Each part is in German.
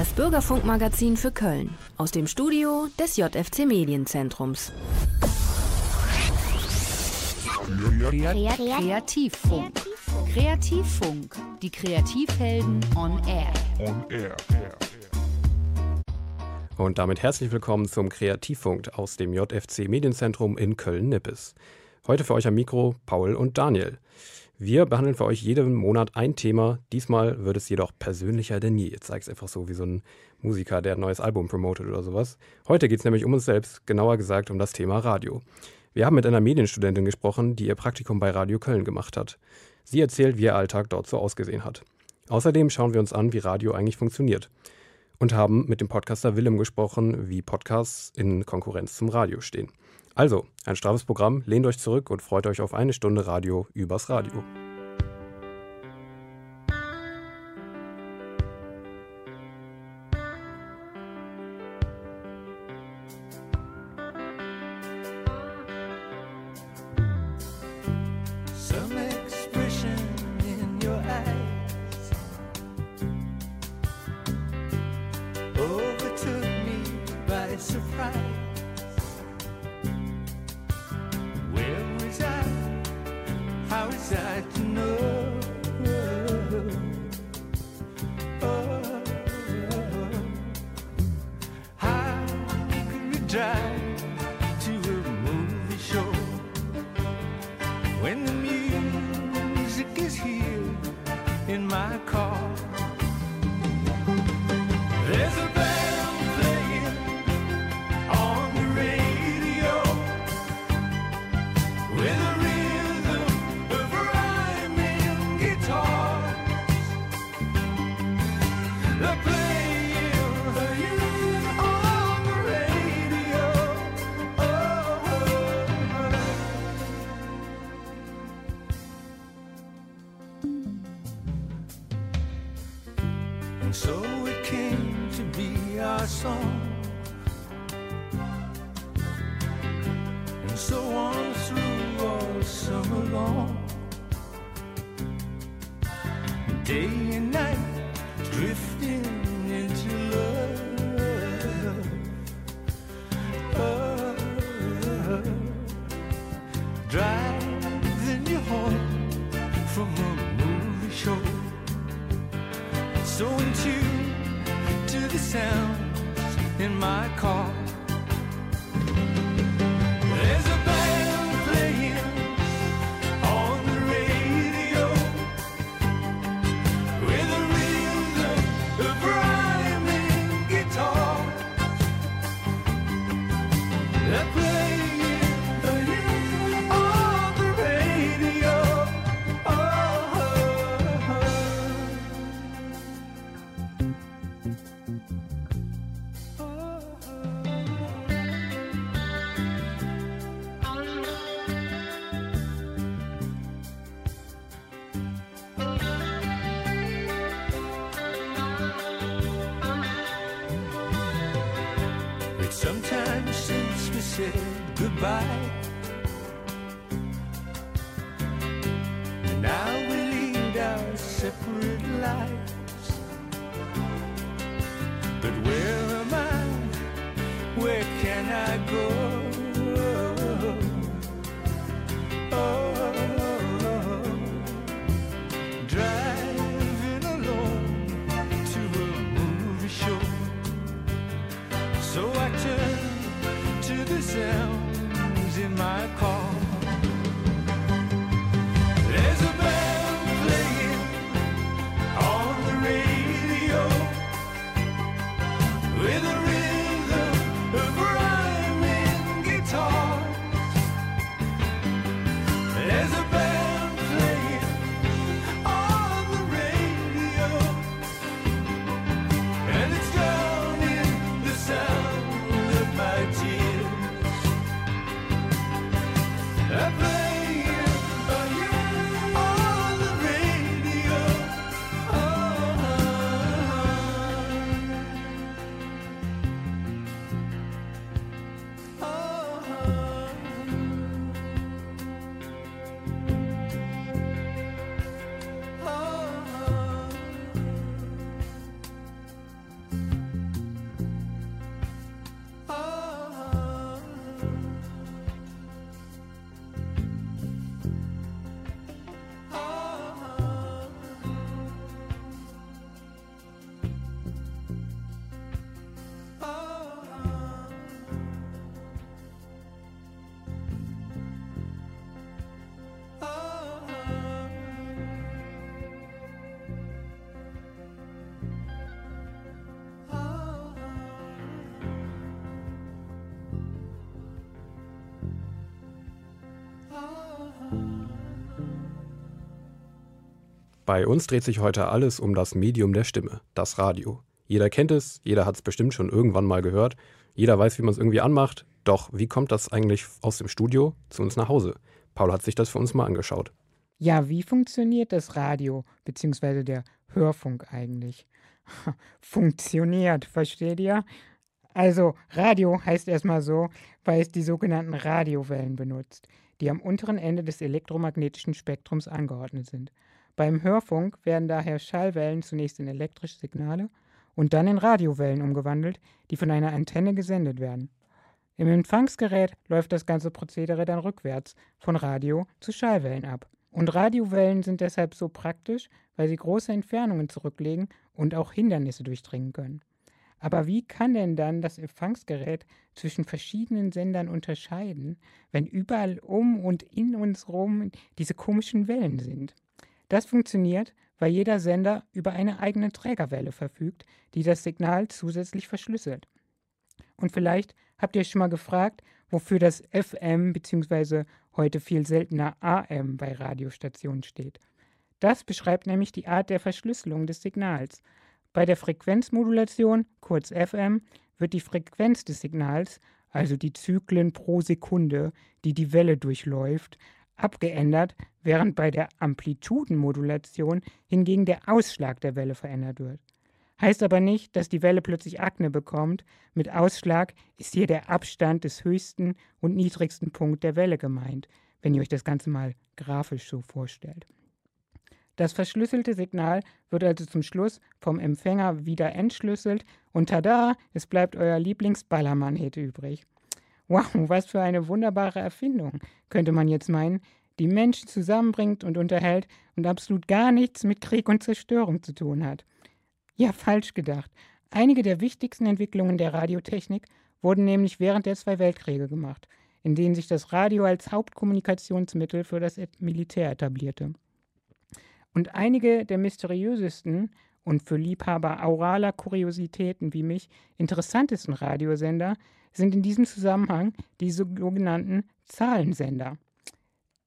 Das Bürgerfunkmagazin für Köln aus dem Studio des JFC Medienzentrums. Kreativfunk. Kreativfunk. Die Kreativhelden on Air. On Air. Und damit herzlich willkommen zum Kreativfunk aus dem JFC Medienzentrum in Köln-Nippes. Heute für euch am Mikro Paul und Daniel. Wir behandeln für euch jeden Monat ein Thema. Diesmal wird es jedoch persönlicher denn je. Jetzt zeige es einfach so wie so ein Musiker, der ein neues Album promotet oder sowas. Heute geht es nämlich um uns selbst, genauer gesagt um das Thema Radio. Wir haben mit einer Medienstudentin gesprochen, die ihr Praktikum bei Radio Köln gemacht hat. Sie erzählt, wie ihr Alltag dort so ausgesehen hat. Außerdem schauen wir uns an, wie Radio eigentlich funktioniert. Und haben mit dem Podcaster Willem gesprochen, wie Podcasts in Konkurrenz zum Radio stehen. Also, ein straffes Programm, lehnt euch zurück und freut euch auf eine Stunde Radio übers Radio. And so it came to be our song. And so on through all summer long. Day in my car. Bei uns dreht sich heute alles um das Medium der Stimme, das Radio. Jeder kennt es, jeder hat es bestimmt schon irgendwann mal gehört, jeder weiß, wie man es irgendwie anmacht. Doch wie kommt das eigentlich aus dem Studio zu uns nach Hause? Paul hat sich das für uns mal angeschaut. Ja, wie funktioniert das Radio bzw. der Hörfunk eigentlich? funktioniert, versteht ihr? Also Radio heißt erstmal so, weil es die sogenannten Radiowellen benutzt, die am unteren Ende des elektromagnetischen Spektrums angeordnet sind. Beim Hörfunk werden daher Schallwellen zunächst in elektrische Signale und dann in Radiowellen umgewandelt, die von einer Antenne gesendet werden. Im Empfangsgerät läuft das ganze Prozedere dann rückwärts von Radio zu Schallwellen ab. Und Radiowellen sind deshalb so praktisch, weil sie große Entfernungen zurücklegen und auch Hindernisse durchdringen können. Aber wie kann denn dann das Empfangsgerät zwischen verschiedenen Sendern unterscheiden, wenn überall um und in uns rum diese komischen Wellen sind? Das funktioniert, weil jeder Sender über eine eigene Trägerwelle verfügt, die das Signal zusätzlich verschlüsselt. Und vielleicht habt ihr schon mal gefragt, wofür das FM bzw. heute viel seltener AM bei Radiostationen steht. Das beschreibt nämlich die Art der Verschlüsselung des Signals. Bei der Frequenzmodulation, kurz FM, wird die Frequenz des Signals, also die Zyklen pro Sekunde, die die Welle durchläuft, abgeändert, während bei der Amplitudenmodulation hingegen der Ausschlag der Welle verändert wird. Heißt aber nicht, dass die Welle plötzlich Akne bekommt. Mit Ausschlag ist hier der Abstand des höchsten und niedrigsten Punkt der Welle gemeint, wenn ihr euch das Ganze mal grafisch so vorstellt. Das verschlüsselte Signal wird also zum Schluss vom Empfänger wieder entschlüsselt und tada, es bleibt euer Lieblingsballermann-Hit übrig. Wow, was für eine wunderbare Erfindung, könnte man jetzt meinen, die Menschen zusammenbringt und unterhält und absolut gar nichts mit Krieg und Zerstörung zu tun hat. Ja, falsch gedacht. Einige der wichtigsten Entwicklungen der Radiotechnik wurden nämlich während der zwei Weltkriege gemacht, in denen sich das Radio als Hauptkommunikationsmittel für das Militär etablierte. Und einige der mysteriösesten und für Liebhaber auraler Kuriositäten wie mich interessantesten Radiosender sind in diesem Zusammenhang die sogenannten Zahlensender.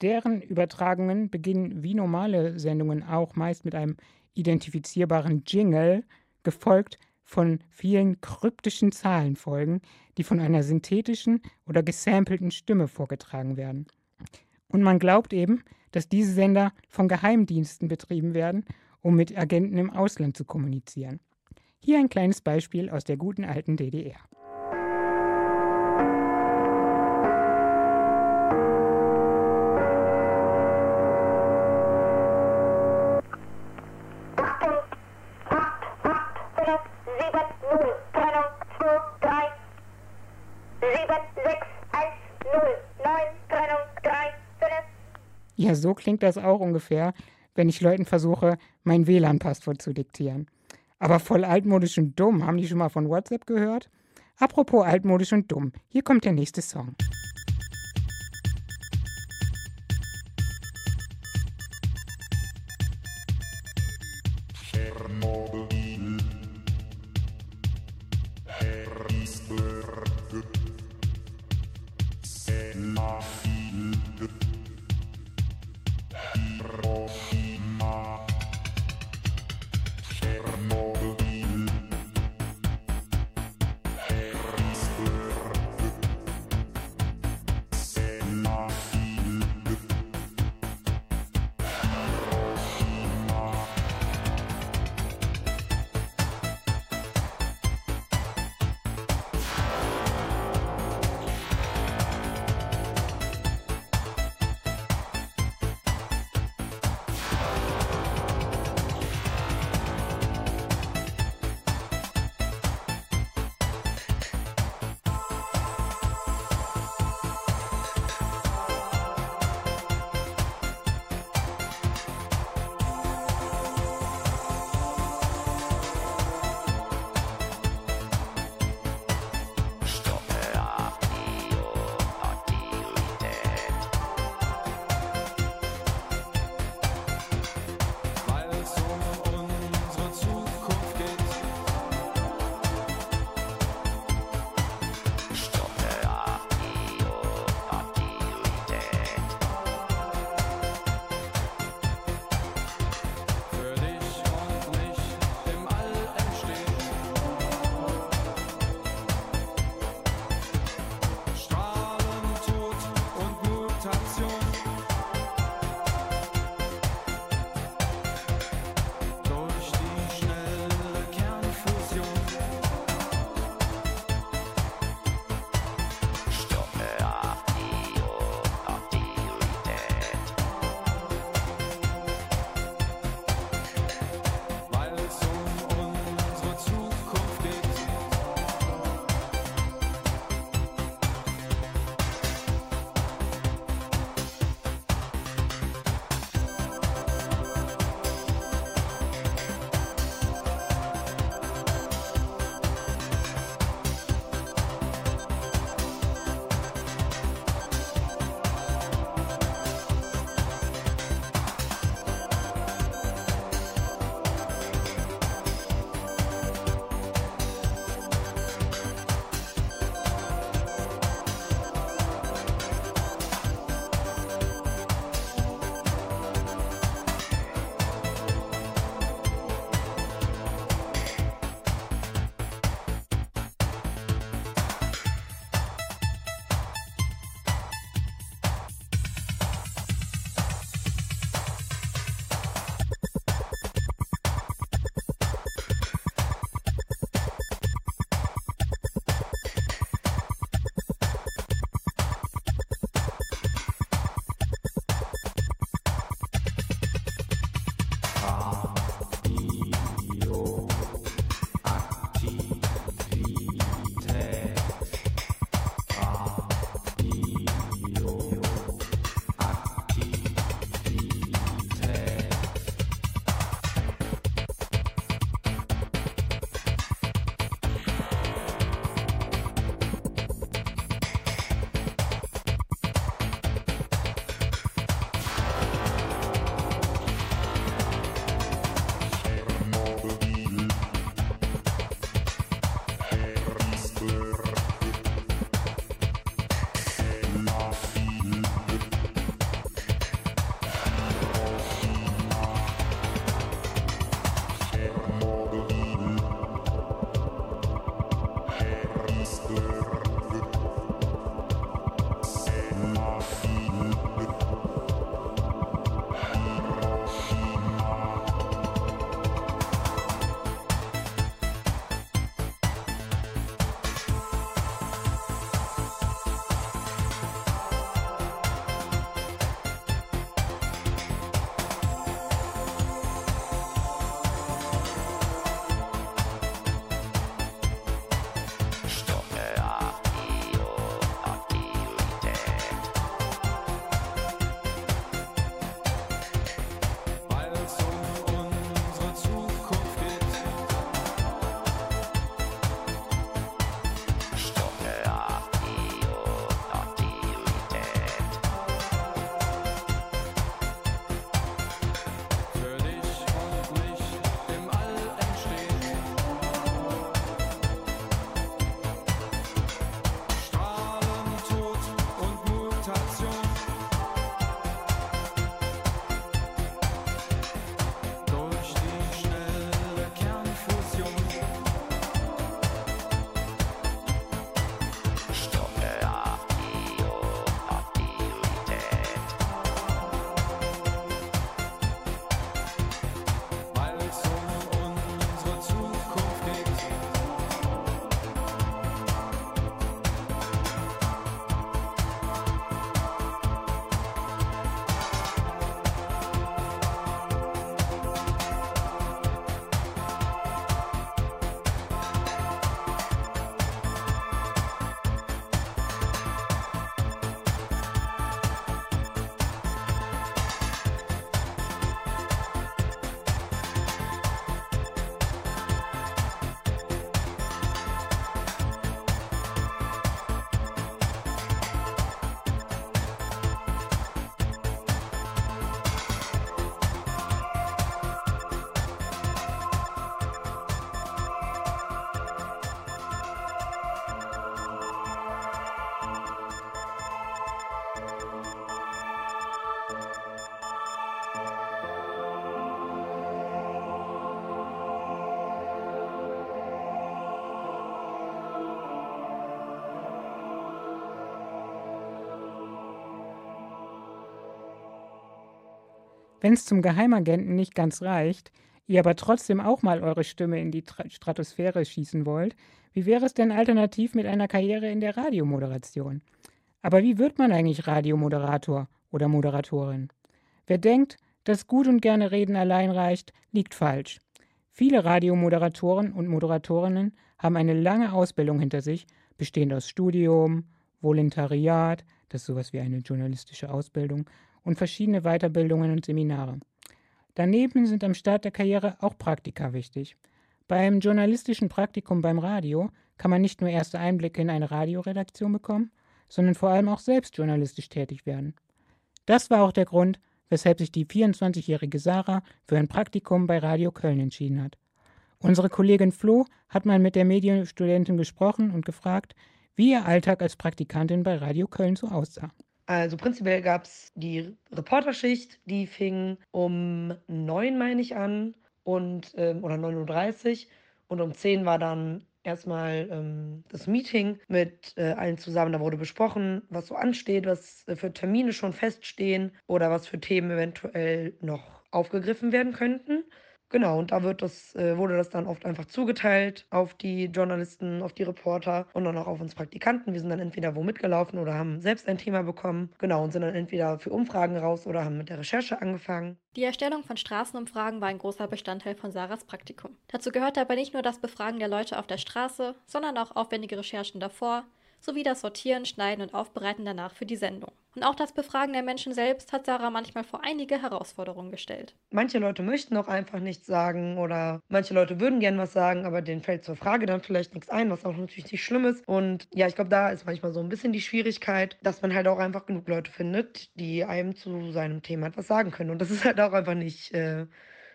Deren Übertragungen beginnen wie normale Sendungen auch meist mit einem identifizierbaren Jingle, gefolgt von vielen kryptischen Zahlenfolgen, die von einer synthetischen oder gesampelten Stimme vorgetragen werden. Und man glaubt eben, dass diese Sender von Geheimdiensten betrieben werden, um mit Agenten im Ausland zu kommunizieren. Hier ein kleines Beispiel aus der guten alten DDR. Ja, so klingt das auch ungefähr, wenn ich Leuten versuche, mein WLAN-Passwort zu diktieren. Aber voll altmodisch und dumm. Haben die schon mal von WhatsApp gehört? Apropos altmodisch und dumm. Hier kommt der nächste Song. Wenn es zum Geheimagenten nicht ganz reicht, ihr aber trotzdem auch mal eure Stimme in die Tra Stratosphäre schießen wollt, wie wäre es denn alternativ mit einer Karriere in der Radiomoderation? Aber wie wird man eigentlich Radiomoderator oder Moderatorin? Wer denkt, dass gut und gerne reden allein reicht, liegt falsch. Viele Radiomoderatoren und Moderatorinnen haben eine lange Ausbildung hinter sich, bestehend aus Studium, Volontariat, das ist sowas wie eine journalistische Ausbildung, und verschiedene Weiterbildungen und Seminare. Daneben sind am Start der Karriere auch Praktika wichtig. Beim journalistischen Praktikum beim Radio kann man nicht nur erste Einblicke in eine Radioredaktion bekommen, sondern vor allem auch selbst journalistisch tätig werden. Das war auch der Grund, weshalb sich die 24-jährige Sarah für ein Praktikum bei Radio Köln entschieden hat. Unsere Kollegin Flo hat mal mit der Medienstudentin gesprochen und gefragt, wie ihr Alltag als Praktikantin bei Radio Köln so aussah. Also prinzipiell gab es die Reporterschicht, die fing um neun, meine ich, an und ähm, oder 9.30 Uhr und um 10 war dann erstmal ähm, das Meeting mit äh, allen zusammen. Da wurde besprochen, was so ansteht, was äh, für Termine schon feststehen oder was für Themen eventuell noch aufgegriffen werden könnten. Genau, und da wird das, äh, wurde das dann oft einfach zugeteilt auf die Journalisten, auf die Reporter und dann auch auf uns Praktikanten. Wir sind dann entweder wo mitgelaufen oder haben selbst ein Thema bekommen. Genau, und sind dann entweder für Umfragen raus oder haben mit der Recherche angefangen. Die Erstellung von Straßenumfragen war ein großer Bestandteil von Sarahs Praktikum. Dazu gehört aber nicht nur das Befragen der Leute auf der Straße, sondern auch aufwendige Recherchen davor, sowie das Sortieren, Schneiden und Aufbereiten danach für die Sendung. Und auch das Befragen der Menschen selbst hat Sarah manchmal vor einige Herausforderungen gestellt. Manche Leute möchten auch einfach nichts sagen oder manche Leute würden gern was sagen, aber denen fällt zur Frage dann vielleicht nichts ein, was auch natürlich nicht schlimm ist. Und ja, ich glaube, da ist manchmal so ein bisschen die Schwierigkeit, dass man halt auch einfach genug Leute findet, die einem zu seinem Thema etwas sagen können. Und das ist halt auch einfach nicht. Äh,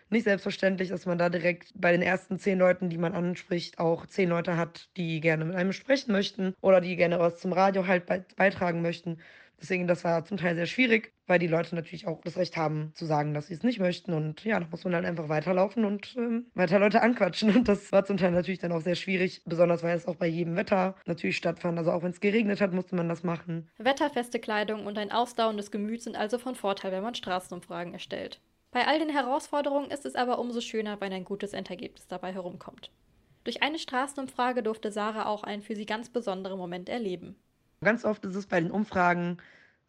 nicht selbstverständlich, dass man da direkt bei den ersten zehn Leuten, die man anspricht, auch zehn Leute hat, die gerne mit einem sprechen möchten oder die gerne was zum Radio halt beitragen möchten. Deswegen, das war zum Teil sehr schwierig, weil die Leute natürlich auch das Recht haben zu sagen, dass sie es nicht möchten. Und ja, da muss man dann einfach weiterlaufen und ähm, weiter Leute anquatschen. Und das war zum Teil natürlich dann auch sehr schwierig, besonders weil es auch bei jedem Wetter natürlich stattfand. Also auch wenn es geregnet hat, musste man das machen. Wetterfeste Kleidung und ein ausdauerndes Gemüt sind also von Vorteil, wenn man Straßenumfragen erstellt. Bei all den Herausforderungen ist es aber umso schöner, wenn ein gutes Endergebnis dabei herumkommt. Durch eine Straßenumfrage durfte Sarah auch einen für sie ganz besonderen Moment erleben. Ganz oft ist es bei den Umfragen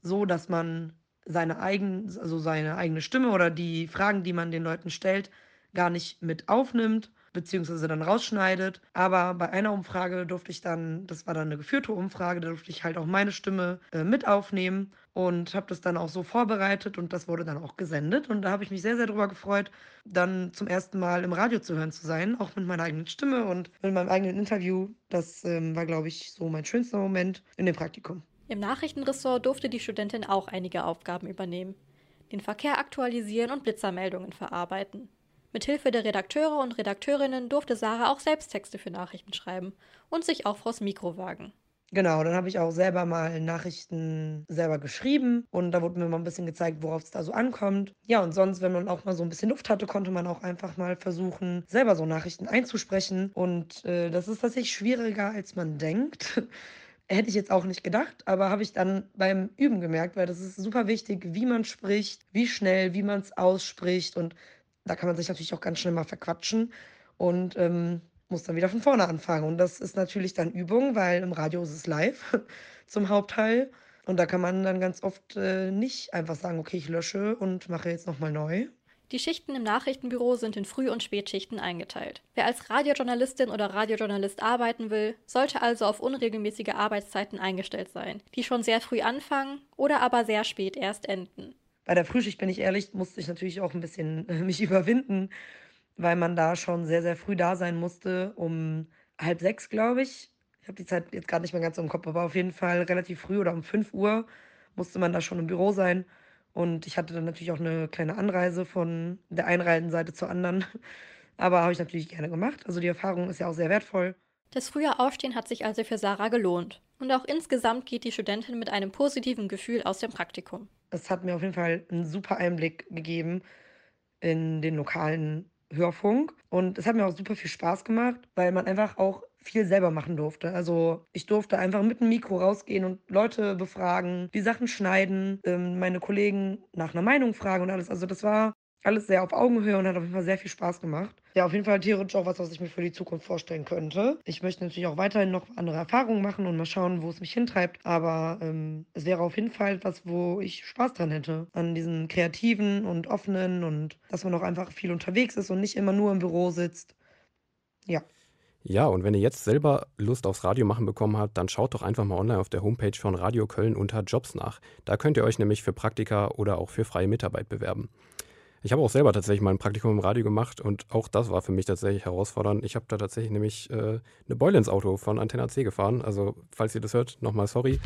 so, dass man seine, eigen, also seine eigene Stimme oder die Fragen, die man den Leuten stellt, gar nicht mit aufnimmt, beziehungsweise dann rausschneidet. Aber bei einer Umfrage durfte ich dann, das war dann eine geführte Umfrage, da durfte ich halt auch meine Stimme äh, mit aufnehmen und habe das dann auch so vorbereitet und das wurde dann auch gesendet. Und da habe ich mich sehr, sehr darüber gefreut, dann zum ersten Mal im Radio zu hören zu sein, auch mit meiner eigenen Stimme und mit meinem eigenen Interview. Das ähm, war, glaube ich, so mein schönster Moment in dem Praktikum. Im Nachrichtenressort durfte die Studentin auch einige Aufgaben übernehmen. Den Verkehr aktualisieren und Blitzermeldungen verarbeiten. Mithilfe der Redakteure und Redakteurinnen durfte Sarah auch selbst Texte für Nachrichten schreiben und sich auch vors Mikro wagen. Genau, dann habe ich auch selber mal Nachrichten selber geschrieben und da wurde mir mal ein bisschen gezeigt, worauf es da so ankommt. Ja, und sonst, wenn man auch mal so ein bisschen Luft hatte, konnte man auch einfach mal versuchen, selber so Nachrichten einzusprechen. Und äh, das ist tatsächlich schwieriger, als man denkt. Hätte ich jetzt auch nicht gedacht, aber habe ich dann beim Üben gemerkt, weil das ist super wichtig, wie man spricht, wie schnell, wie man es ausspricht und da kann man sich natürlich auch ganz schnell mal verquatschen und ähm, muss dann wieder von vorne anfangen. Und das ist natürlich dann Übung, weil im Radio ist es live zum Hauptteil. Und da kann man dann ganz oft äh, nicht einfach sagen, okay, ich lösche und mache jetzt nochmal neu. Die Schichten im Nachrichtenbüro sind in Früh- und Spätschichten eingeteilt. Wer als Radiojournalistin oder Radiojournalist arbeiten will, sollte also auf unregelmäßige Arbeitszeiten eingestellt sein, die schon sehr früh anfangen oder aber sehr spät erst enden. Bei der Frühschicht, bin ich ehrlich, musste ich natürlich auch ein bisschen äh, mich überwinden, weil man da schon sehr, sehr früh da sein musste, um halb sechs, glaube ich. Ich habe die Zeit jetzt gerade nicht mehr ganz im Kopf, aber auf jeden Fall relativ früh oder um fünf Uhr musste man da schon im Büro sein. Und ich hatte dann natürlich auch eine kleine Anreise von der einen Reihenseite zur anderen. Aber habe ich natürlich gerne gemacht. Also die Erfahrung ist ja auch sehr wertvoll. Das frühe Aufstehen hat sich also für Sarah gelohnt. Und auch insgesamt geht die Studentin mit einem positiven Gefühl aus dem Praktikum. Es hat mir auf jeden Fall einen super Einblick gegeben in den lokalen Hörfunk. Und es hat mir auch super viel Spaß gemacht, weil man einfach auch viel selber machen durfte. Also ich durfte einfach mit dem Mikro rausgehen und Leute befragen, die Sachen schneiden, ähm, meine Kollegen nach einer Meinung fragen und alles. Also das war alles sehr auf Augenhöhe und hat auf jeden Fall sehr viel Spaß gemacht. Ja, auf jeden Fall theoretisch auch was, was ich mir für die Zukunft vorstellen könnte. Ich möchte natürlich auch weiterhin noch andere Erfahrungen machen und mal schauen, wo es mich hintreibt. Aber ähm, es wäre auf jeden Fall etwas, wo ich Spaß dran hätte. An diesen kreativen und offenen und dass man auch einfach viel unterwegs ist und nicht immer nur im Büro sitzt. Ja. Ja, und wenn ihr jetzt selber Lust aufs Radio machen bekommen habt, dann schaut doch einfach mal online auf der Homepage von Radio Köln unter Jobs nach. Da könnt ihr euch nämlich für Praktika oder auch für freie Mitarbeit bewerben. Ich habe auch selber tatsächlich mal ein Praktikum im Radio gemacht und auch das war für mich tatsächlich herausfordernd. Ich habe da tatsächlich nämlich äh, eine Beule ins Auto von Antenna C gefahren. Also, falls ihr das hört, nochmal sorry.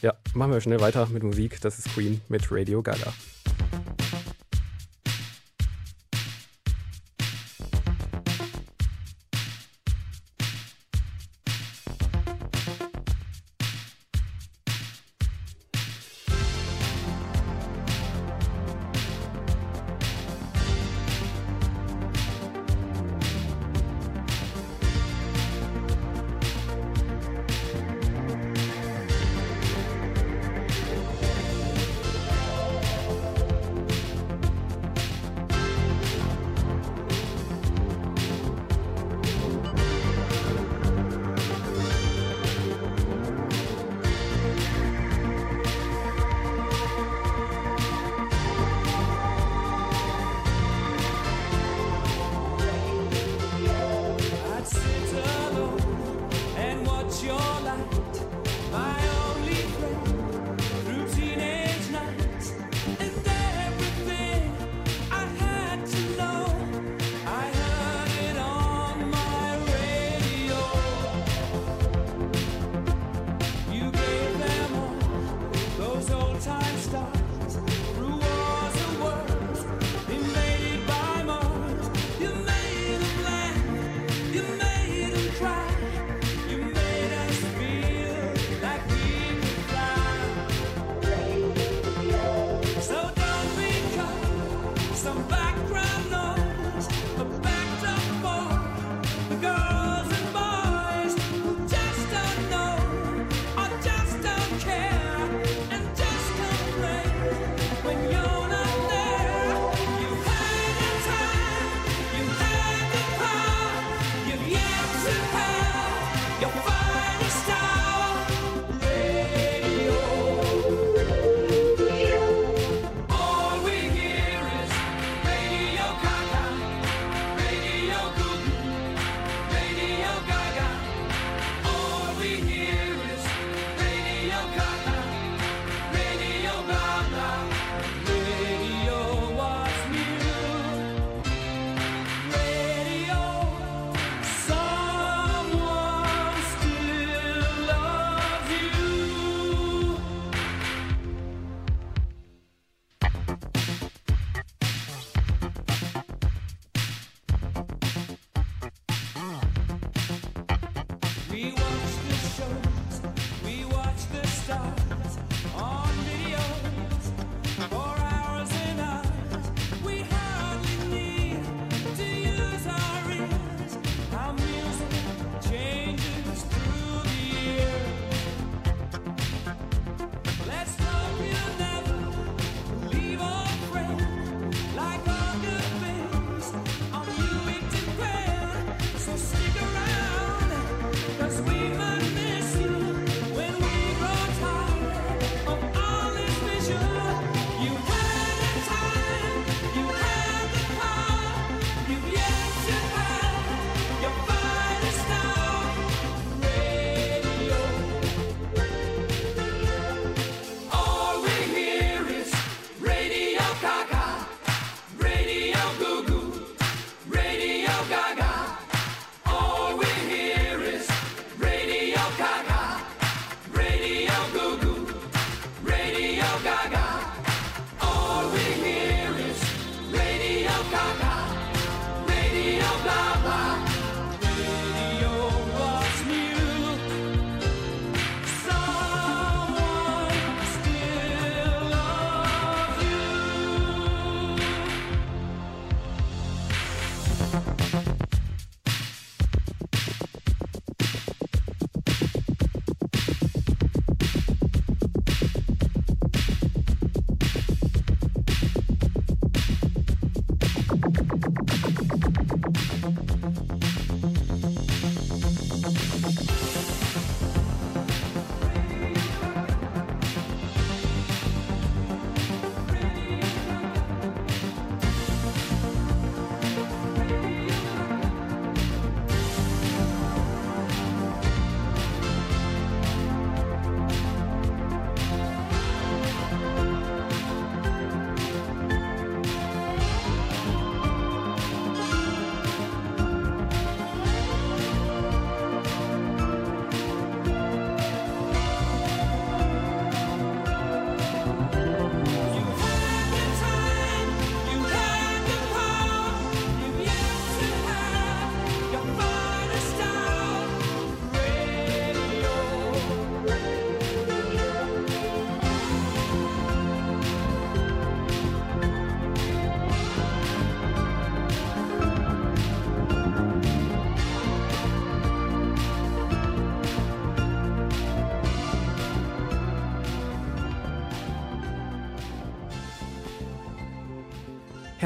Ja, machen wir schnell weiter mit Musik. Das ist Queen mit Radio Gaga.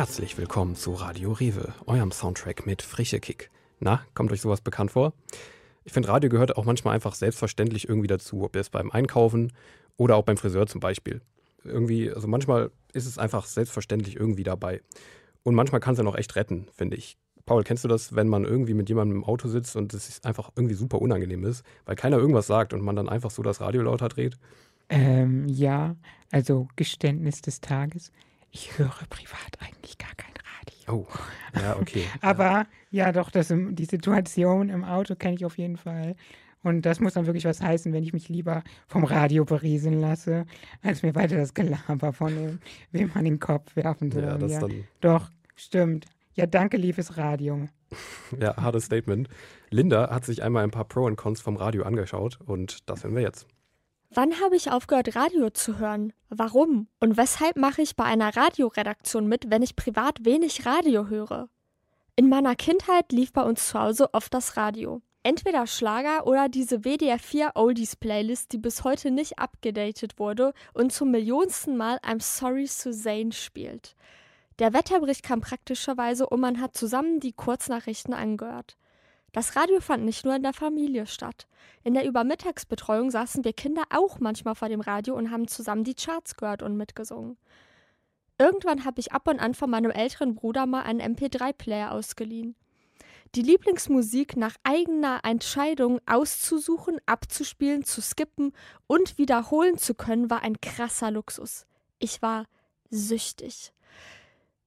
Herzlich willkommen zu Radio Rewe, eurem Soundtrack mit frische Kick. Na, kommt euch sowas bekannt vor? Ich finde, Radio gehört auch manchmal einfach selbstverständlich irgendwie dazu, ob jetzt beim Einkaufen oder auch beim Friseur zum Beispiel. Irgendwie, also manchmal ist es einfach selbstverständlich irgendwie dabei. Und manchmal kann es ja noch echt retten, finde ich. Paul, kennst du das, wenn man irgendwie mit jemandem im Auto sitzt und es einfach irgendwie super unangenehm ist, weil keiner irgendwas sagt und man dann einfach so das Radio lauter dreht? Ähm, ja, also Geständnis des Tages. Ich höre privat eigentlich gar kein Radio. Oh, ja, okay. Aber ja, doch, das, die Situation im Auto kenne ich auf jeden Fall. Und das muss dann wirklich was heißen, wenn ich mich lieber vom Radio berieseln lasse, als mir weiter das Gelaber von dem, wem an den Kopf werfen soll. ja, das ja. dann Doch, stimmt. Ja, danke, liebes Radio. ja hartes Statement. Linda hat sich einmal ein paar Pro und Cons vom Radio angeschaut und das hören wir jetzt. Wann habe ich aufgehört, Radio zu hören? Warum? Und weshalb mache ich bei einer Radioredaktion mit, wenn ich privat wenig Radio höre? In meiner Kindheit lief bei uns zu Hause oft das Radio. Entweder Schlager oder diese WDR4 Oldies Playlist, die bis heute nicht abgedatet wurde und zum millionsten Mal I'm Sorry Suzanne spielt. Der Wetterbericht kam praktischerweise und man hat zusammen die Kurznachrichten angehört. Das Radio fand nicht nur in der Familie statt. In der Übermittagsbetreuung saßen wir Kinder auch manchmal vor dem Radio und haben zusammen die Charts gehört und mitgesungen. Irgendwann habe ich ab und an von meinem älteren Bruder mal einen MP3-Player ausgeliehen. Die Lieblingsmusik nach eigener Entscheidung auszusuchen, abzuspielen, zu skippen und wiederholen zu können, war ein krasser Luxus. Ich war süchtig.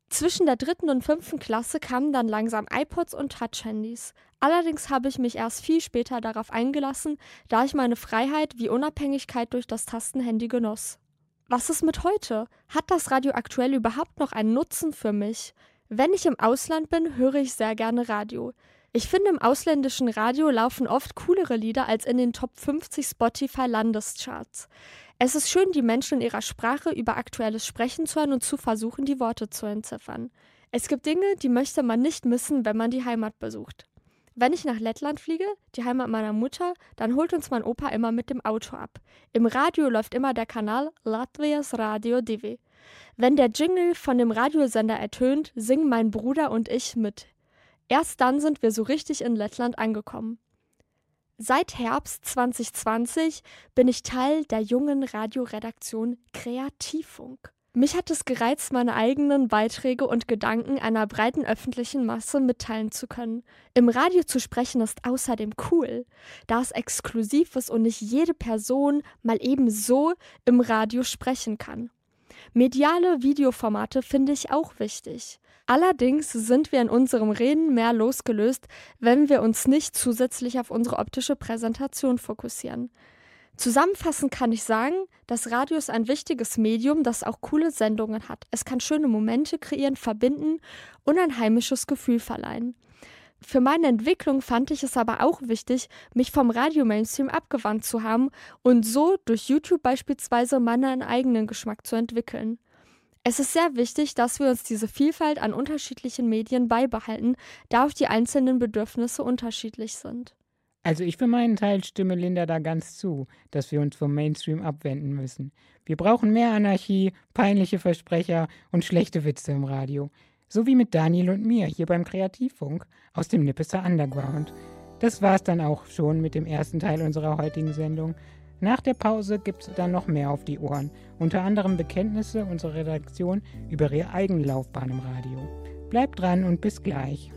Zwischen der dritten und fünften Klasse kamen dann langsam iPods und Touch-Handys. Allerdings habe ich mich erst viel später darauf eingelassen, da ich meine Freiheit wie Unabhängigkeit durch das Tastenhandy genoss. Was ist mit heute? Hat das Radio aktuell überhaupt noch einen Nutzen für mich? Wenn ich im Ausland bin, höre ich sehr gerne Radio. Ich finde, im ausländischen Radio laufen oft coolere Lieder als in den Top 50 Spotify Landescharts. Es ist schön, die Menschen in ihrer Sprache über Aktuelles sprechen zu hören und zu versuchen, die Worte zu entziffern. Es gibt Dinge, die möchte man nicht missen, wenn man die Heimat besucht. Wenn ich nach Lettland fliege, die Heimat meiner Mutter, dann holt uns mein Opa immer mit dem Auto ab. Im Radio läuft immer der Kanal Latvias Radio Divi. Wenn der Jingle von dem Radiosender ertönt, singen mein Bruder und ich mit. Erst dann sind wir so richtig in Lettland angekommen. Seit Herbst 2020 bin ich Teil der jungen Radioredaktion Kreativfunk. Mich hat es gereizt, meine eigenen Beiträge und Gedanken einer breiten öffentlichen Masse mitteilen zu können. Im Radio zu sprechen ist außerdem cool, da es exklusiv ist und nicht jede Person mal eben so im Radio sprechen kann. Mediale Videoformate finde ich auch wichtig. Allerdings sind wir in unserem Reden mehr losgelöst, wenn wir uns nicht zusätzlich auf unsere optische Präsentation fokussieren. Zusammenfassend kann ich sagen, das Radio ist ein wichtiges Medium, das auch coole Sendungen hat. Es kann schöne Momente kreieren, verbinden und ein heimisches Gefühl verleihen. Für meine Entwicklung fand ich es aber auch wichtig, mich vom Radio-Mainstream abgewandt zu haben und so durch YouTube beispielsweise meinen eigenen Geschmack zu entwickeln. Es ist sehr wichtig, dass wir uns diese Vielfalt an unterschiedlichen Medien beibehalten, da auch die einzelnen Bedürfnisse unterschiedlich sind. Also ich für meinen Teil stimme Linda da ganz zu, dass wir uns vom Mainstream abwenden müssen. Wir brauchen mehr Anarchie, peinliche Versprecher und schlechte Witze im Radio. So wie mit Daniel und mir hier beim Kreativfunk aus dem Nippeser Underground. Das war's dann auch schon mit dem ersten Teil unserer heutigen Sendung. Nach der Pause gibt's dann noch mehr auf die Ohren, unter anderem Bekenntnisse unserer Redaktion über ihre eigene Laufbahn im Radio. Bleibt dran und bis gleich.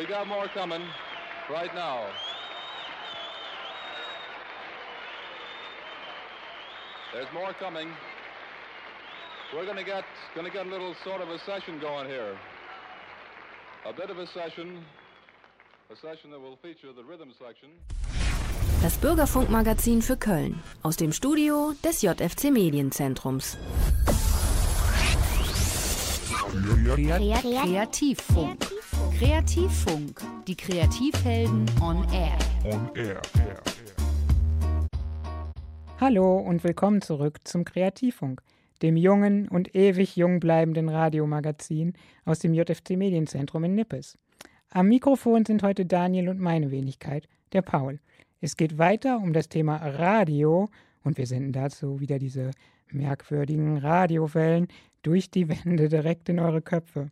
We got more coming right now. There's more coming. We're gonna get gonna get a little sort of a session going here. A bit of a session. A session that will feature the rhythm section. Das Bürgerfunkmagazin für Köln aus dem Studio des JFC Medienzentrums. Kreativfunk. Kreativfunk. Die Kreativhelden on air. Hallo und willkommen zurück zum Kreativfunk, dem jungen und ewig jung bleibenden Radiomagazin aus dem JFC Medienzentrum in Nippes. Am Mikrofon sind heute Daniel und meine Wenigkeit, der Paul. Es geht weiter um das Thema Radio und wir senden dazu wieder diese merkwürdigen Radiowellen durch die Wände direkt in eure Köpfe.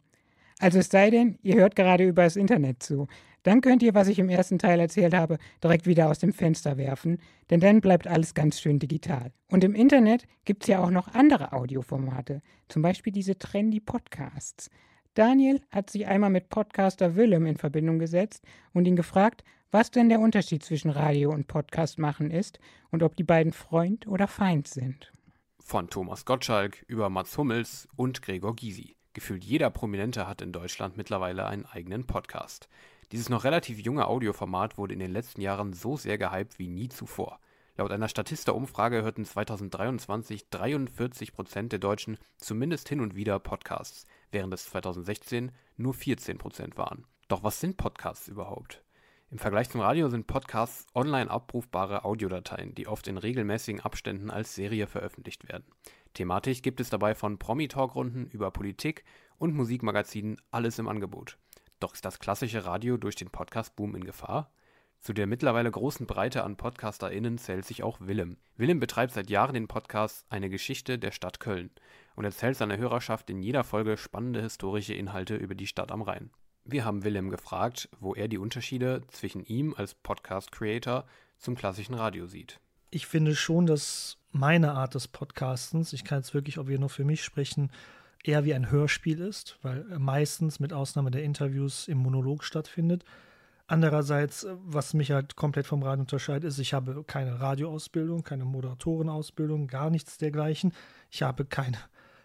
Also es sei denn, ihr hört gerade über das Internet zu. Dann könnt ihr, was ich im ersten Teil erzählt habe, direkt wieder aus dem Fenster werfen, denn dann bleibt alles ganz schön digital. Und im Internet gibt es ja auch noch andere Audioformate, zum Beispiel diese trendy Podcasts. Daniel hat sich einmal mit Podcaster Willem in Verbindung gesetzt und ihn gefragt, was denn der Unterschied zwischen Radio und Podcast machen ist und ob die beiden Freund oder Feind sind. Von Thomas Gottschalk über Mats Hummels und Gregor Gysi. Gefühlt jeder Prominente hat in Deutschland mittlerweile einen eigenen Podcast. Dieses noch relativ junge Audioformat wurde in den letzten Jahren so sehr gehypt wie nie zuvor. Laut einer Statista-Umfrage hörten 2023 43 Prozent der Deutschen zumindest hin und wieder Podcasts, während es 2016 nur 14 Prozent waren. Doch was sind Podcasts überhaupt? Im Vergleich zum Radio sind Podcasts online abrufbare Audiodateien, die oft in regelmäßigen Abständen als Serie veröffentlicht werden. Thematisch gibt es dabei von Promi-Talkrunden über Politik und Musikmagazinen alles im Angebot. Doch ist das klassische Radio durch den Podcast-Boom in Gefahr? Zu der mittlerweile großen Breite an PodcasterInnen zählt sich auch Willem. Willem betreibt seit Jahren den Podcast Eine Geschichte der Stadt Köln und erzählt seiner Hörerschaft in jeder Folge spannende historische Inhalte über die Stadt am Rhein. Wir haben Willem gefragt, wo er die Unterschiede zwischen ihm als Podcast-Creator zum klassischen Radio sieht. ich finde schon, dass meine Art des Podcastens, ich kann jetzt wirklich auch wieder nur für mich sprechen, eher wie ein Hörspiel ist, weil meistens mit Ausnahme der Interviews im Monolog stattfindet. Andererseits, was mich halt komplett vom Radio unterscheidet, ist, ich habe keine Radioausbildung, keine Moderatorenausbildung, gar nichts dergleichen. Ich habe keine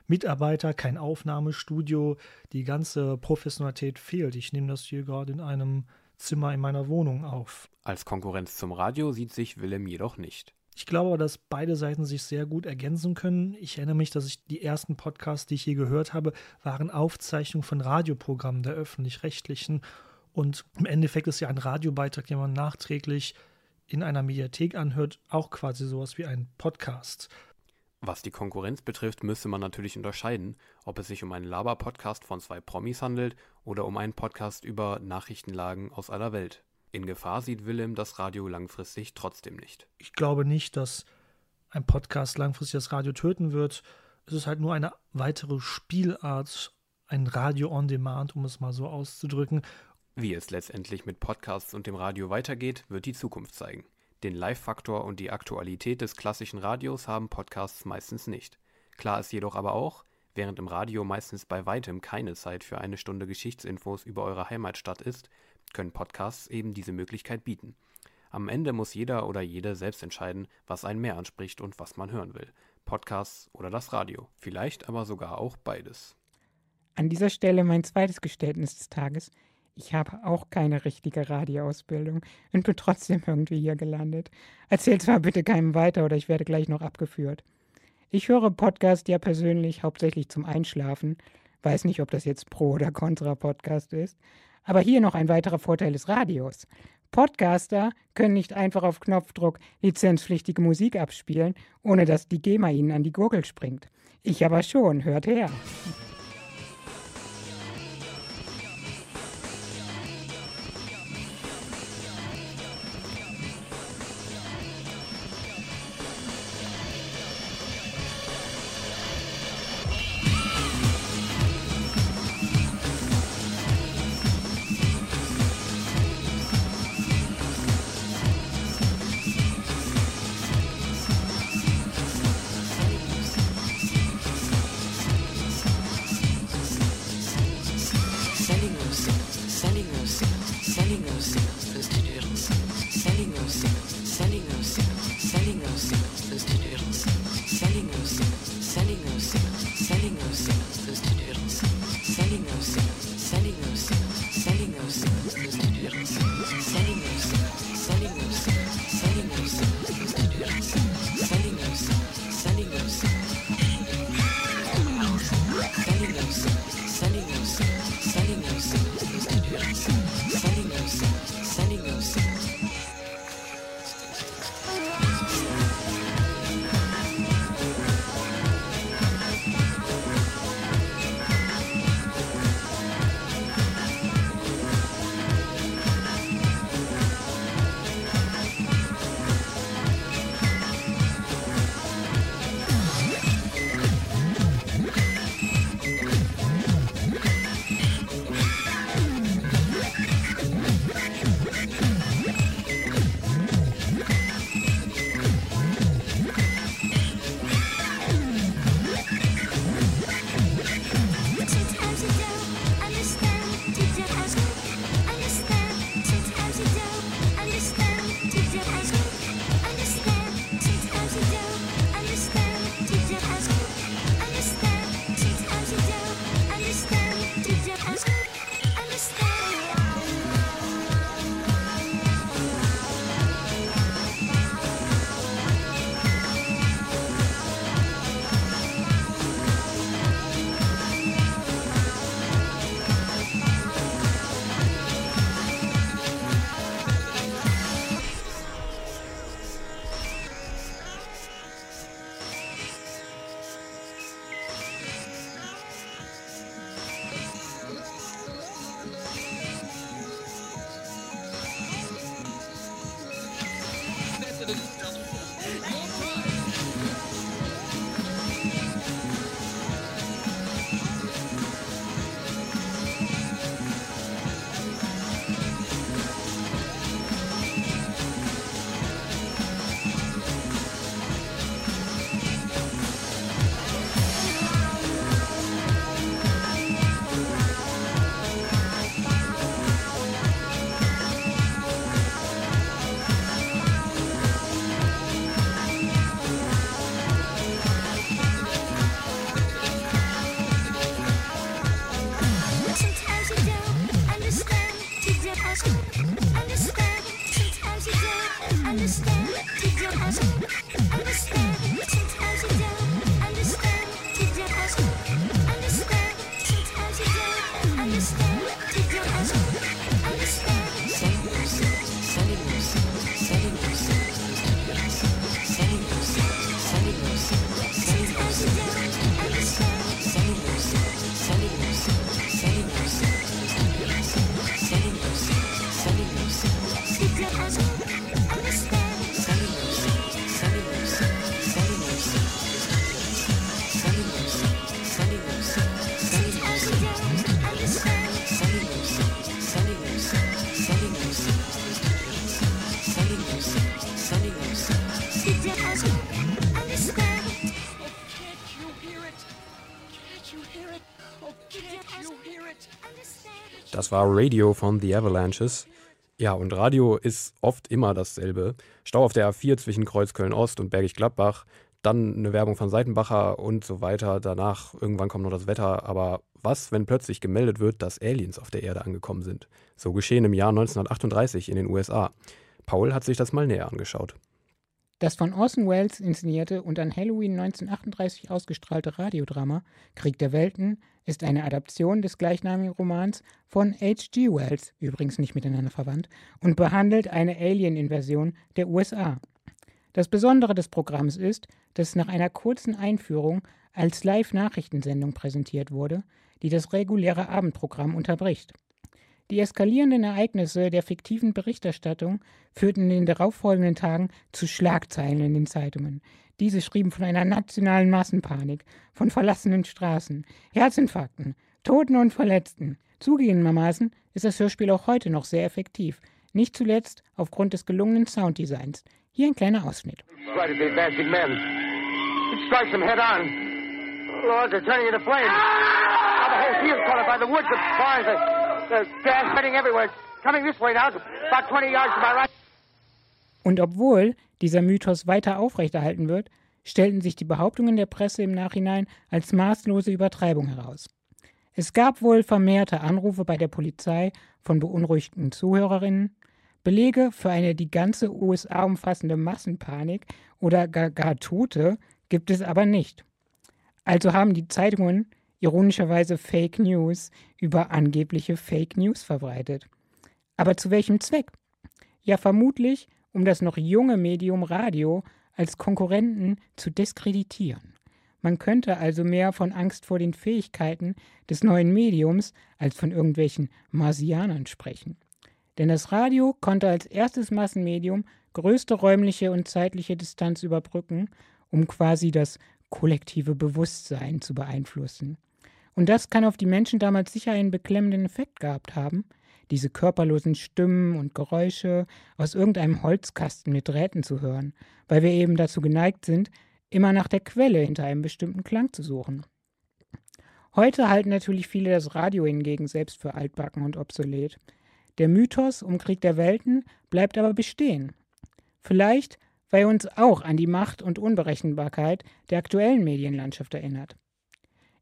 Mitarbeiter, kein Aufnahmestudio. Die ganze Professionalität fehlt. Ich nehme das hier gerade in einem Zimmer in meiner Wohnung auf. Als Konkurrenz zum Radio sieht sich Willem jedoch nicht. Ich glaube aber, dass beide Seiten sich sehr gut ergänzen können. Ich erinnere mich, dass ich die ersten Podcasts, die ich je gehört habe, waren Aufzeichnungen von Radioprogrammen der öffentlich-rechtlichen. Und im Endeffekt ist ja ein Radiobeitrag, den man nachträglich in einer Mediathek anhört, auch quasi sowas wie ein Podcast. Was die Konkurrenz betrifft, müsste man natürlich unterscheiden, ob es sich um einen Laber-Podcast von zwei Promis handelt oder um einen Podcast über Nachrichtenlagen aus aller Welt. In Gefahr sieht Willem das Radio langfristig trotzdem nicht. Ich glaube nicht, dass ein Podcast langfristig das Radio töten wird. Es ist halt nur eine weitere Spielart, ein Radio on Demand, um es mal so auszudrücken. Wie es letztendlich mit Podcasts und dem Radio weitergeht, wird die Zukunft zeigen. Den Live-Faktor und die Aktualität des klassischen Radios haben Podcasts meistens nicht. Klar ist jedoch aber auch, während im Radio meistens bei weitem keine Zeit für eine Stunde Geschichtsinfos über eure Heimatstadt ist, können Podcasts eben diese Möglichkeit bieten. Am Ende muss jeder oder jede selbst entscheiden, was einen mehr anspricht und was man hören will. Podcasts oder das Radio. Vielleicht aber sogar auch beides. An dieser Stelle mein zweites Geständnis des Tages. Ich habe auch keine richtige Radioausbildung und bin trotzdem irgendwie hier gelandet. Erzählt zwar bitte keinem weiter oder ich werde gleich noch abgeführt. Ich höre Podcast ja persönlich hauptsächlich zum Einschlafen. Weiß nicht, ob das jetzt Pro- oder Contra-Podcast ist. Aber hier noch ein weiterer Vorteil des Radios. Podcaster können nicht einfach auf Knopfdruck lizenzpflichtige Musik abspielen, ohne dass die GEMA ihnen an die Gurgel springt. Ich aber schon, hört her. War Radio von The Avalanches. Ja, und Radio ist oft immer dasselbe. Stau auf der A4 zwischen Kreuzköln-Ost und Bergisch Gladbach, dann eine Werbung von Seitenbacher und so weiter. Danach irgendwann kommt noch das Wetter. Aber was, wenn plötzlich gemeldet wird, dass Aliens auf der Erde angekommen sind? So geschehen im Jahr 1938 in den USA. Paul hat sich das mal näher angeschaut. Das von Orson Welles inszenierte und an Halloween 1938 ausgestrahlte Radiodrama Krieg der Welten ist eine Adaption des gleichnamigen Romans von H.G. Wells, übrigens nicht miteinander verwandt, und behandelt eine Alien-Invasion der USA. Das Besondere des Programms ist, dass es nach einer kurzen Einführung als Live-Nachrichtensendung präsentiert wurde, die das reguläre Abendprogramm unterbricht. Die eskalierenden Ereignisse der fiktiven Berichterstattung führten in den darauffolgenden Tagen zu Schlagzeilen in den Zeitungen. Diese schrieben von einer nationalen Massenpanik, von verlassenen Straßen, Herzinfarkten, Toten und Verletzten. Zugegebenermaßen ist das Hörspiel auch heute noch sehr effektiv, nicht zuletzt aufgrund des gelungenen Sounddesigns. Hier ein kleiner Ausschnitt. Right at the advancing men. It strikes them head on. Lord, they're turning into flames. Now the whole field's caught up by the woods, the fires, the, the gas spreading everywhere. It's coming this way now, it's about 20 yards to my right. Und obwohl dieser Mythos weiter aufrechterhalten wird, stellten sich die Behauptungen der Presse im Nachhinein als maßlose Übertreibung heraus. Es gab wohl vermehrte Anrufe bei der Polizei von beunruhigten Zuhörerinnen, Belege für eine die ganze USA umfassende Massenpanik oder gar, gar Tote gibt es aber nicht. Also haben die Zeitungen ironischerweise Fake News über angebliche Fake News verbreitet. Aber zu welchem Zweck? Ja, vermutlich, um das noch junge Medium Radio als Konkurrenten zu diskreditieren. Man könnte also mehr von Angst vor den Fähigkeiten des neuen Mediums als von irgendwelchen Marsianern sprechen. Denn das Radio konnte als erstes Massenmedium größte räumliche und zeitliche Distanz überbrücken, um quasi das kollektive Bewusstsein zu beeinflussen. Und das kann auf die Menschen damals sicher einen beklemmenden Effekt gehabt haben, diese körperlosen Stimmen und Geräusche aus irgendeinem Holzkasten mit Drähten zu hören, weil wir eben dazu geneigt sind, immer nach der Quelle hinter einem bestimmten Klang zu suchen. Heute halten natürlich viele das Radio hingegen selbst für altbacken und obsolet. Der Mythos um Krieg der Welten bleibt aber bestehen. Vielleicht, weil er uns auch an die Macht und Unberechenbarkeit der aktuellen Medienlandschaft erinnert.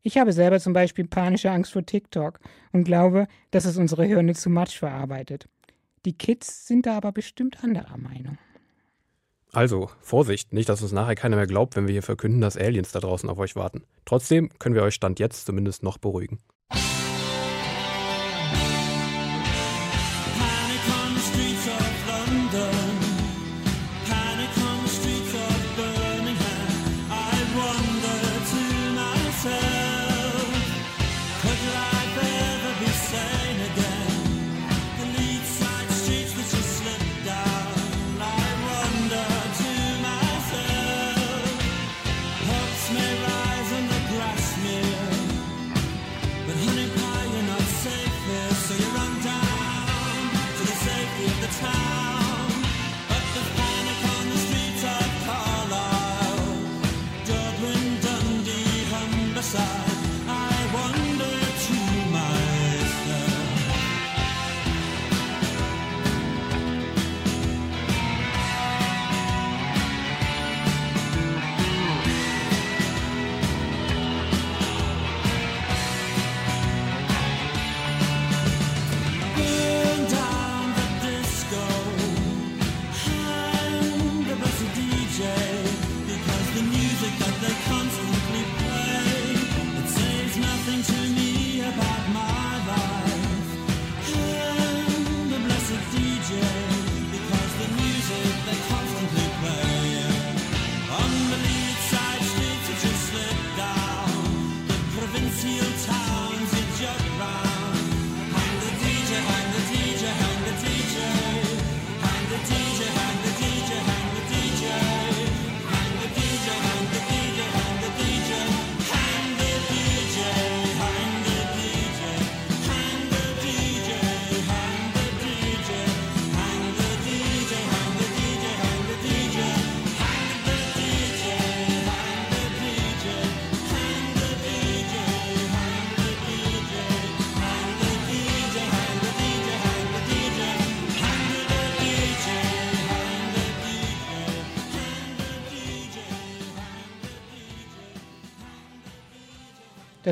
Ich habe selber zum Beispiel panische Angst vor TikTok und glaube, dass es unsere Hirne zu Matsch verarbeitet. Die Kids sind da aber bestimmt anderer Meinung. Also, Vorsicht, nicht, dass uns nachher keiner mehr glaubt, wenn wir hier verkünden, dass Aliens da draußen auf euch warten. Trotzdem können wir euch Stand jetzt zumindest noch beruhigen.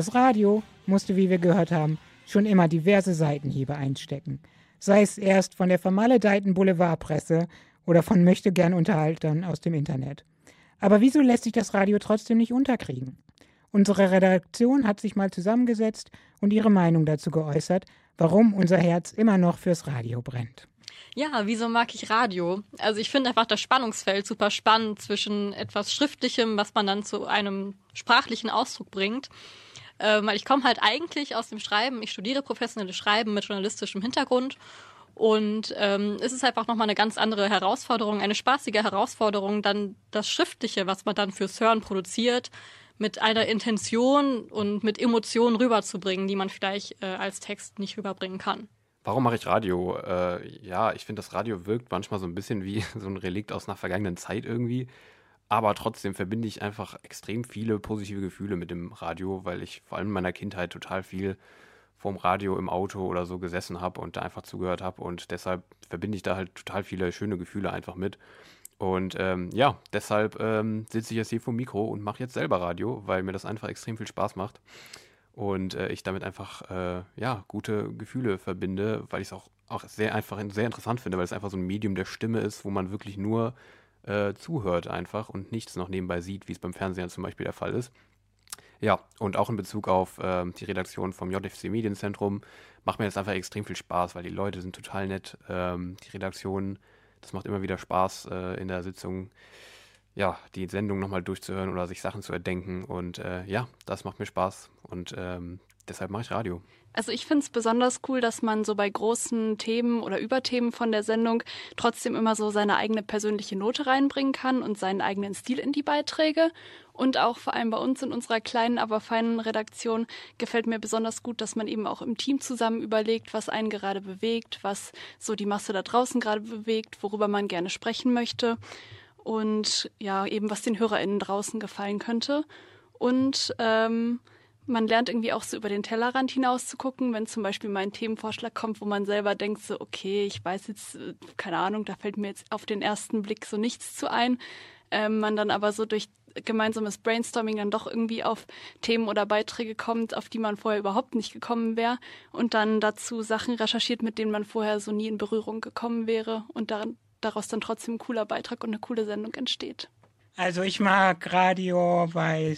Das Radio musste, wie wir gehört haben, schon immer diverse Seitenhiebe einstecken. Sei es erst von der vermaledeiten Boulevardpresse oder von möchtegern Unterhaltern aus dem Internet. Aber wieso lässt sich das Radio trotzdem nicht unterkriegen? Unsere Redaktion hat sich mal zusammengesetzt und ihre Meinung dazu geäußert, warum unser Herz immer noch fürs Radio brennt. Ja, wieso mag ich Radio? Also ich finde einfach das Spannungsfeld super spannend zwischen etwas Schriftlichem, was man dann zu einem sprachlichen Ausdruck bringt. Ähm, weil ich komme halt eigentlich aus dem Schreiben, ich studiere professionelles Schreiben mit journalistischem Hintergrund. Und ähm, es ist einfach nochmal eine ganz andere Herausforderung, eine spaßige Herausforderung, dann das Schriftliche, was man dann fürs Hören produziert, mit einer Intention und mit Emotionen rüberzubringen, die man vielleicht äh, als Text nicht rüberbringen kann. Warum mache ich Radio? Äh, ja, ich finde, das Radio wirkt manchmal so ein bisschen wie so ein Relikt aus einer vergangenen Zeit irgendwie. Aber trotzdem verbinde ich einfach extrem viele positive Gefühle mit dem Radio, weil ich vor allem in meiner Kindheit total viel vorm Radio im Auto oder so gesessen habe und da einfach zugehört habe. Und deshalb verbinde ich da halt total viele schöne Gefühle einfach mit. Und ähm, ja, deshalb ähm, sitze ich jetzt hier vor dem Mikro und mache jetzt selber Radio, weil mir das einfach extrem viel Spaß macht. und äh, ich damit einfach äh, ja, gute Gefühle verbinde, weil ich es auch, auch sehr einfach sehr interessant finde, weil es einfach so ein Medium der Stimme ist, wo man wirklich nur äh, zuhört einfach und nichts noch nebenbei sieht, wie es beim Fernsehen zum Beispiel der Fall ist. Ja, und auch in Bezug auf ähm, die Redaktion vom JFC Medienzentrum macht mir das einfach extrem viel Spaß, weil die Leute sind total nett. Ähm, die Redaktion, das macht immer wieder Spaß äh, in der Sitzung, ja, die Sendung nochmal durchzuhören oder sich Sachen zu erdenken. Und äh, ja, das macht mir Spaß und ähm, deshalb mache ich Radio. Also ich finde es besonders cool, dass man so bei großen Themen oder Überthemen von der Sendung trotzdem immer so seine eigene persönliche Note reinbringen kann und seinen eigenen Stil in die Beiträge. Und auch vor allem bei uns in unserer kleinen, aber feinen Redaktion gefällt mir besonders gut, dass man eben auch im Team zusammen überlegt, was einen gerade bewegt, was so die Masse da draußen gerade bewegt, worüber man gerne sprechen möchte und ja, eben was den HörerInnen draußen gefallen könnte. Und ähm, man lernt irgendwie auch so über den Tellerrand hinaus zu gucken, wenn zum Beispiel mal ein Themenvorschlag kommt, wo man selber denkt, so, okay, ich weiß jetzt, äh, keine Ahnung, da fällt mir jetzt auf den ersten Blick so nichts zu ein. Ähm, man dann aber so durch gemeinsames Brainstorming dann doch irgendwie auf Themen oder Beiträge kommt, auf die man vorher überhaupt nicht gekommen wäre und dann dazu Sachen recherchiert, mit denen man vorher so nie in Berührung gekommen wäre und daran, daraus dann trotzdem ein cooler Beitrag und eine coole Sendung entsteht. Also ich mag Radio, weil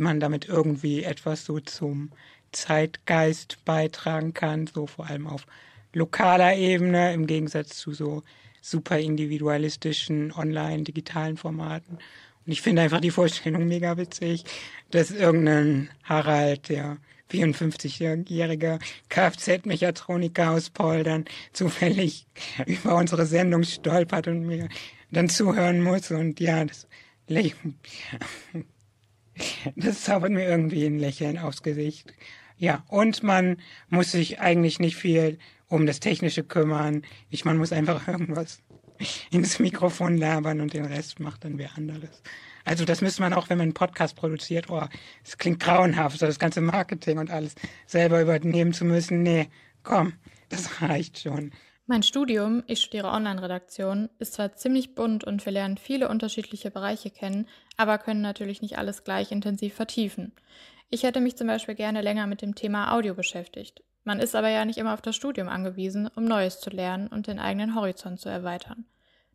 man damit irgendwie etwas so zum Zeitgeist beitragen kann, so vor allem auf lokaler Ebene im Gegensatz zu so super individualistischen online-digitalen Formaten. Und ich finde einfach die Vorstellung mega witzig, dass irgendein Harald, der 54-jährige Kfz-Mechatroniker aus Poldern zufällig über unsere Sendung stolpert und mir dann zuhören muss. Und ja, das, das zaubert mir irgendwie ein Lächeln aufs Gesicht. Ja, und man muss sich eigentlich nicht viel um das Technische kümmern. Ich, man muss einfach irgendwas ins Mikrofon labern und den Rest macht dann wer anderes. Also das müsste man auch, wenn man einen Podcast produziert, oh, es klingt grauenhaft, so das ganze Marketing und alles selber übernehmen zu müssen. Nee, komm, das reicht schon. Mein Studium, ich studiere Online-Redaktion, ist zwar ziemlich bunt und wir lernen viele unterschiedliche Bereiche kennen, aber können natürlich nicht alles gleich intensiv vertiefen. Ich hätte mich zum Beispiel gerne länger mit dem Thema Audio beschäftigt. Man ist aber ja nicht immer auf das Studium angewiesen, um Neues zu lernen und den eigenen Horizont zu erweitern.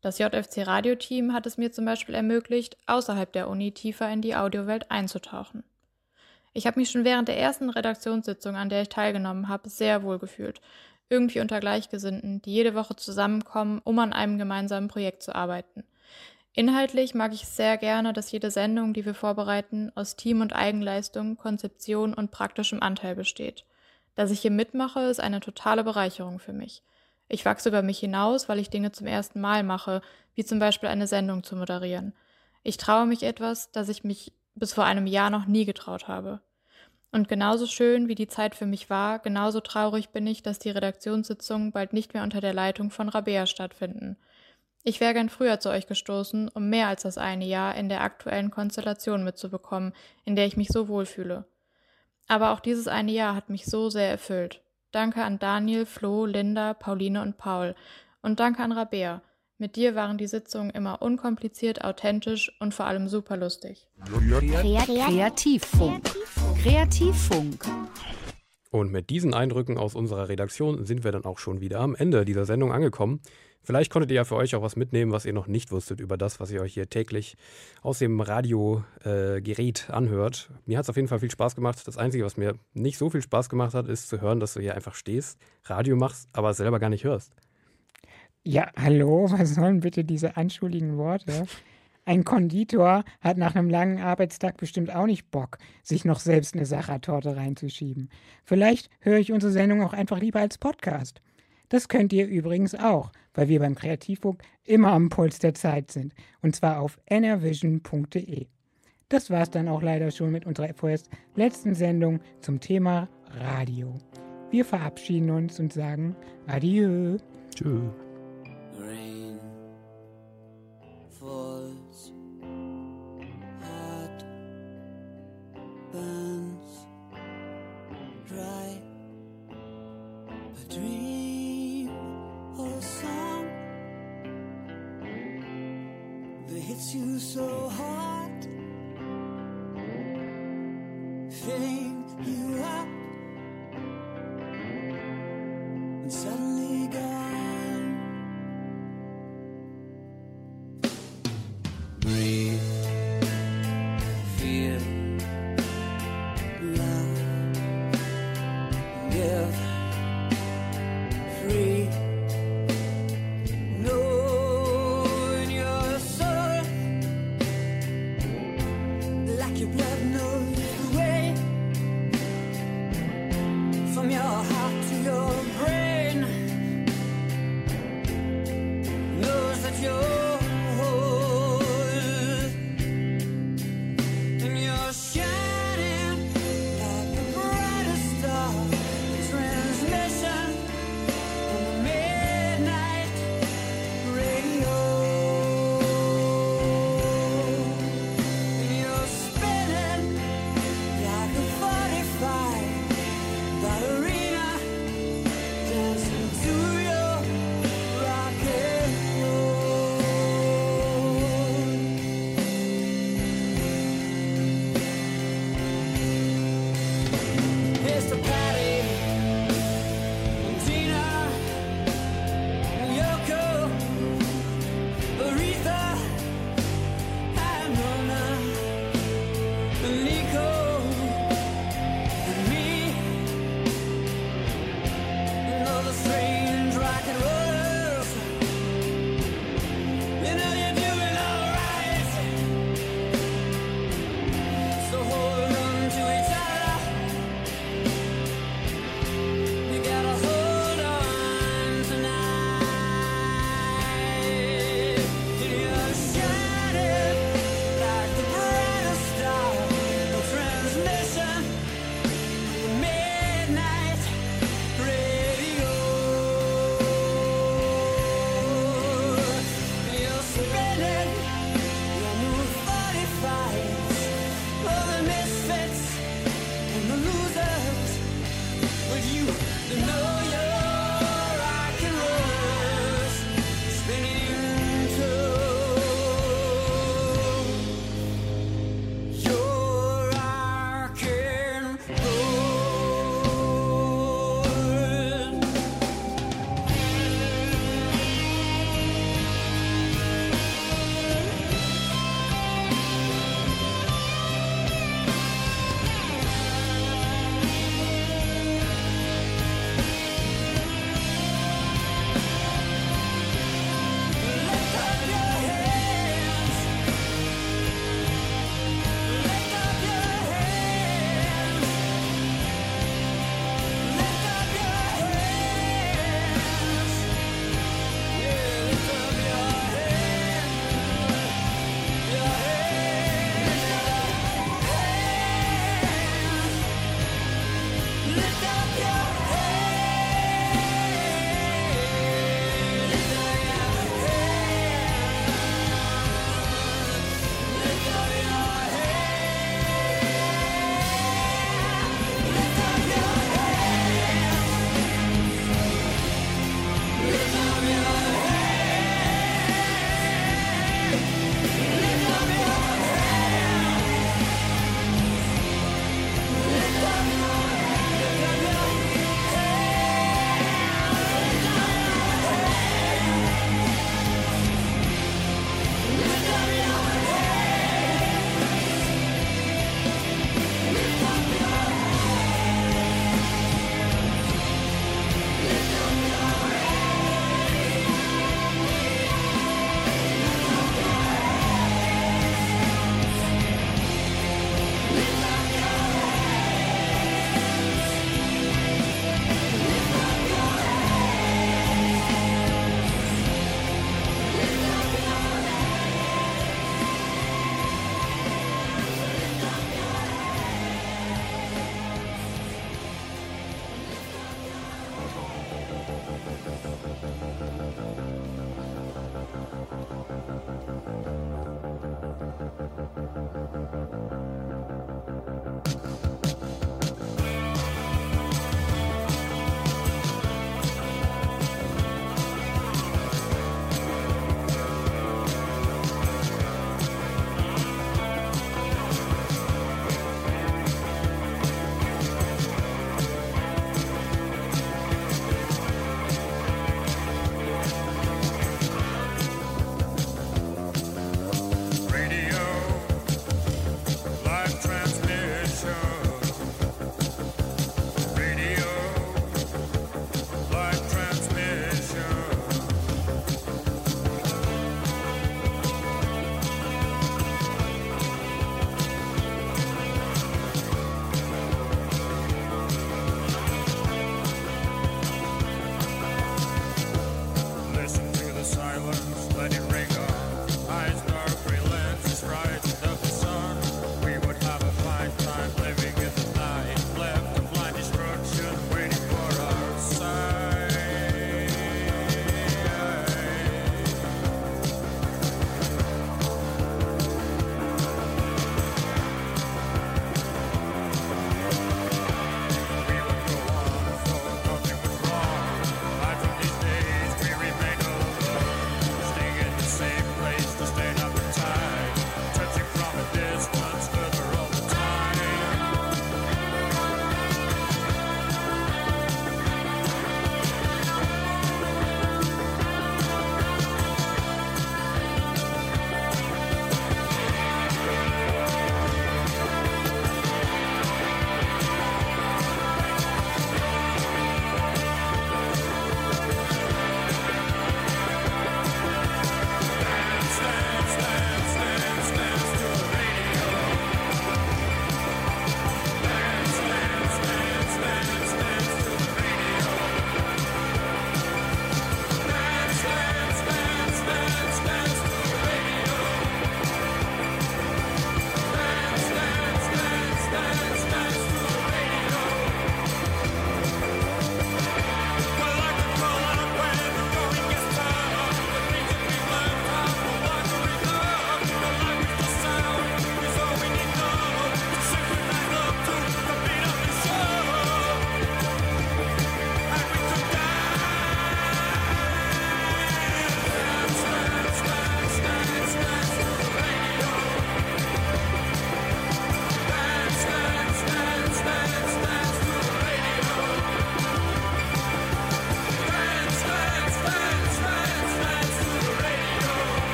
Das JFC Radioteam hat es mir zum Beispiel ermöglicht, außerhalb der Uni tiefer in die Audiowelt einzutauchen. Ich habe mich schon während der ersten Redaktionssitzung, an der ich teilgenommen habe, sehr wohl gefühlt. Irgendwie unter Gleichgesinnten, die jede Woche zusammenkommen, um an einem gemeinsamen Projekt zu arbeiten. Inhaltlich mag ich sehr gerne, dass jede Sendung, die wir vorbereiten, aus Team- und Eigenleistung, Konzeption und praktischem Anteil besteht. Dass ich hier mitmache, ist eine totale Bereicherung für mich. Ich wachse über mich hinaus, weil ich Dinge zum ersten Mal mache, wie zum Beispiel eine Sendung zu moderieren. Ich traue mich etwas, das ich mich bis vor einem Jahr noch nie getraut habe. Und genauso schön wie die Zeit für mich war, genauso traurig bin ich, dass die Redaktionssitzungen bald nicht mehr unter der Leitung von Rabea stattfinden. Ich wäre gern früher zu euch gestoßen, um mehr als das eine Jahr in der aktuellen Konstellation mitzubekommen, in der ich mich so wohlfühle. Aber auch dieses eine Jahr hat mich so sehr erfüllt. Danke an Daniel, Flo, Linda, Pauline und Paul. Und danke an Rabea. Mit dir waren die Sitzungen immer unkompliziert, authentisch und vor allem super lustig. Kreativfunk. Kreativfunk. Und mit diesen Eindrücken aus unserer Redaktion sind wir dann auch schon wieder am Ende dieser Sendung angekommen. Vielleicht konntet ihr ja für euch auch was mitnehmen, was ihr noch nicht wusstet über das, was ihr euch hier täglich aus dem Radiogerät äh, anhört. Mir hat es auf jeden Fall viel Spaß gemacht. Das Einzige, was mir nicht so viel Spaß gemacht hat, ist zu hören, dass du hier einfach stehst, Radio machst, aber selber gar nicht hörst. Ja, hallo, was sollen bitte diese anschuldigen Worte? Ein Konditor hat nach einem langen Arbeitstag bestimmt auch nicht Bock, sich noch selbst eine Sachertorte reinzuschieben. Vielleicht höre ich unsere Sendung auch einfach lieber als Podcast. Das könnt ihr übrigens auch, weil wir beim Kreativfunk immer am Puls der Zeit sind. Und zwar auf nrvision.de. Das war's dann auch leider schon mit unserer vorerst letzten Sendung zum Thema Radio. Wir verabschieden uns und sagen Adieu. Tschö. Rain falls hard burns dry a dream you so hard. Filling you up.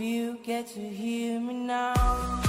You get to hear me now.